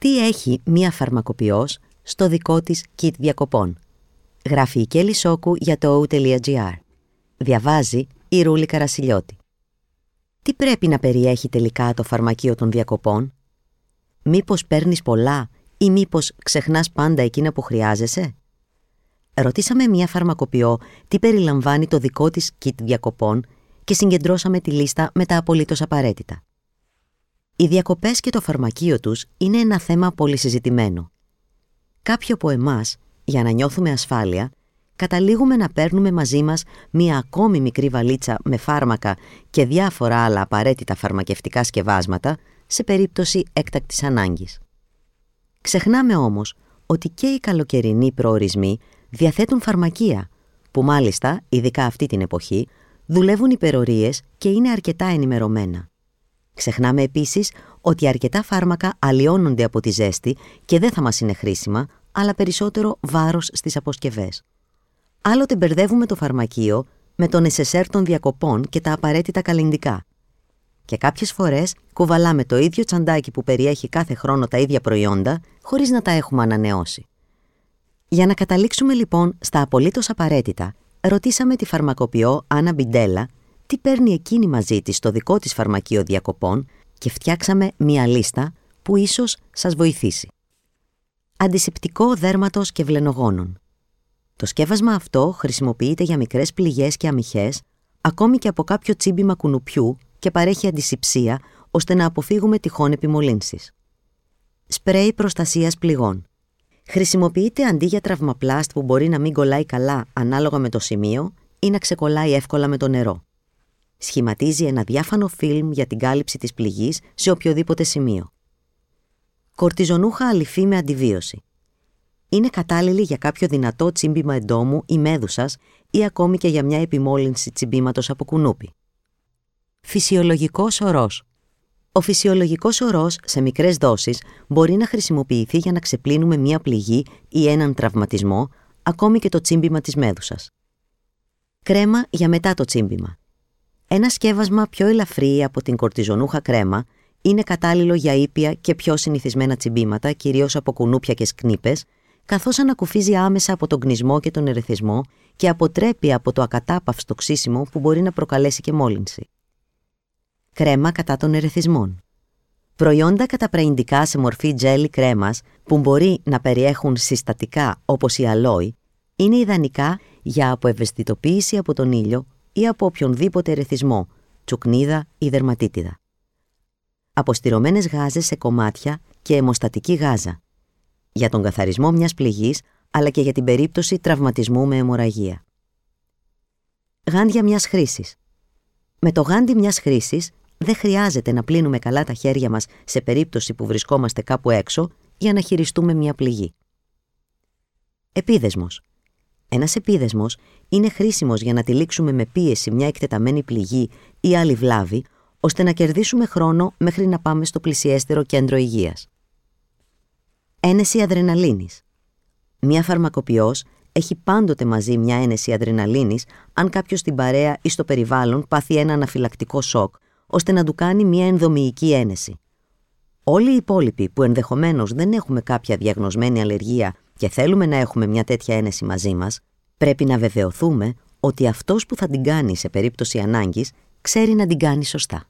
Τι έχει μία φαρμακοποιός στο δικό της kit διακοπών; Γράφει η Κέλλη Σόκου για το o.gr. Διαβάζει η Ρούλη Καρασιλιώτη. Τι πρέπει να περιέχει τελικά το φαρμακείο των διακοπών; Μήπως παίρνεις πολλά ή μήπως ξεχνάς πάντα εκείνα που χρειάζεσαι; Ρωτήσαμε μία φαρμακοποιό τι περιλαμβάνει το δικό της kit διακοπών και συγκεντρώσαμε τη λίστα με τα απολύτως απαραίτητα. Οι διακοπές και το φαρμακείο τους είναι ένα θέμα πολύ συζητημένο. Κάποιοι από εμάς, για να νιώθουμε ασφάλεια, καταλήγουμε να παίρνουμε μαζί μας μία ακόμη μικρή βαλίτσα με φάρμακα και διάφορα άλλα απαραίτητα φαρμακευτικά σκευάσματα σε περίπτωση έκτακτης ανάγκης. Ξεχνάμε όμως ότι και οι καλοκαιρινοί προορισμοί διαθέτουν φαρμακεία, που μάλιστα, ειδικά αυτή την εποχή, δουλεύουν υπερορίες και είναι αρκετά ενημερωμένα. Ξεχνάμε επίσης ότι αρκετά φάρμακα αλλοιώνονται από τη ζέστη και δεν θα μας είναι χρήσιμα, αλλά περισσότερο βάρος στις αποσκευές. Άλλοτε μπερδεύουμε το φαρμακείο με τον εσεσέρ των διακοπών και τα απαραίτητα καλλιντικά. Και κάποιες φορές κουβαλάμε το ίδιο τσαντάκι που περιέχει κάθε χρόνο τα ίδια προϊόντα, χωρίς να τα έχουμε ανανεώσει. Για να καταλήξουμε λοιπόν στα απολύτως απαραίτητα, ρωτήσαμε τη φαρμακοποιό Άννα Μπιντέλα τι παίρνει εκείνη μαζί της στο δικό της φαρμακείο διακοπών και φτιάξαμε μία λίστα που ίσως σας βοηθήσει. Αντισηπτικό δέρματος και βλενογόνων. Το σκεύασμα αυτό χρησιμοποιείται για μικρές πληγές και αμυχές, ακόμη και από κάποιο τσίμπημα κουνουπιού και παρέχει αντισηψία ώστε να αποφύγουμε τυχόν επιμολύνσεις. Σπρέι προστασίας πληγών. Χρησιμοποιείται αντί για τραυμαπλάστ που μπορεί να μην κολλάει καλά ανάλογα με το σημείο ή να ξεκολλάει εύκολα με το νερό. Σχηματίζει ένα διάφανο φιλμ για την κάλυψη της πληγής σε οποιοδήποτε σημείο. Κορτιζονούχα αληφή με αντιβίωση. Είναι κατάλληλη για κάποιο δυνατό τσίμπημα εντόμου ή μέδουσας ή ακόμη και για μια επιμόλυνση τσιμπήματος από κουνούπι. Φυσιολογικός ορός. Ο φυσιολογικός ορός σε μικρές δόσεις μπορεί να χρησιμοποιηθεί για να ξεπλύνουμε μια πληγή ή έναν τραυματισμό, ακόμη και το τσίμπημα της μέδουσας. Κρέμα για μετά το τσίμπημα. Ένα σκεύασμα πιο ελαφρύ από την κορτιζονούχα κρέμα είναι κατάλληλο για ήπια και πιο συνηθισμένα τσιμπήματα, κυρίως από κουνούπια και σκνήπες, καθώς ανακουφίζει άμεσα από τον κνισμό και τον ερεθισμό και αποτρέπει από το ακατάπαυστο ξύσιμο που μπορεί να προκαλέσει και μόλυνση κρέμα κατά των ερεθισμών. Προϊόντα καταπραϊντικά σε μορφή τζέλι κρέμας που μπορεί να περιέχουν συστατικά όπως η αλόη είναι ιδανικά για αποευαισθητοποίηση από τον ήλιο ή από οποιονδήποτε ερεθισμό, τσουκνίδα ή δερματίτιδα. Αποστηρωμένες γάζες σε κομμάτια και αιμοστατική γάζα. Για τον καθαρισμό μιας πληγής αλλά και για την περίπτωση τραυματισμού με αιμορραγία. Γάντια μιας χρήσης. Με το γάντι μιας χρήσης δεν χρειάζεται να πλύνουμε καλά τα χέρια μας σε περίπτωση που βρισκόμαστε κάπου έξω για να χειριστούμε μια πληγή. Επίδεσμος. Ένας επίδεσμος είναι χρήσιμος για να τυλίξουμε με πίεση μια εκτεταμένη πληγή ή άλλη βλάβη, ώστε να κερδίσουμε χρόνο μέχρι να πάμε στο πλησιέστερο κέντρο υγείας. Ένεση αδρεναλίνης. Μια φαρμακοποιός έχει πάντοτε μαζί μια ένεση αδρεναλίνης αν κάποιος στην παρέα ή στο περιβάλλον πάθει ένα αναφυλακτικό σοκ ώστε να του κάνει μια ενδομηϊκή ένεση. Όλοι οι υπόλοιποι που ενδεχομένως δεν έχουμε κάποια διαγνωσμένη αλλεργία και θέλουμε να έχουμε μια τέτοια ένεση μαζί μας, πρέπει να βεβαιωθούμε ότι αυτός που θα την κάνει σε περίπτωση ανάγκης ξέρει να την κάνει σωστά.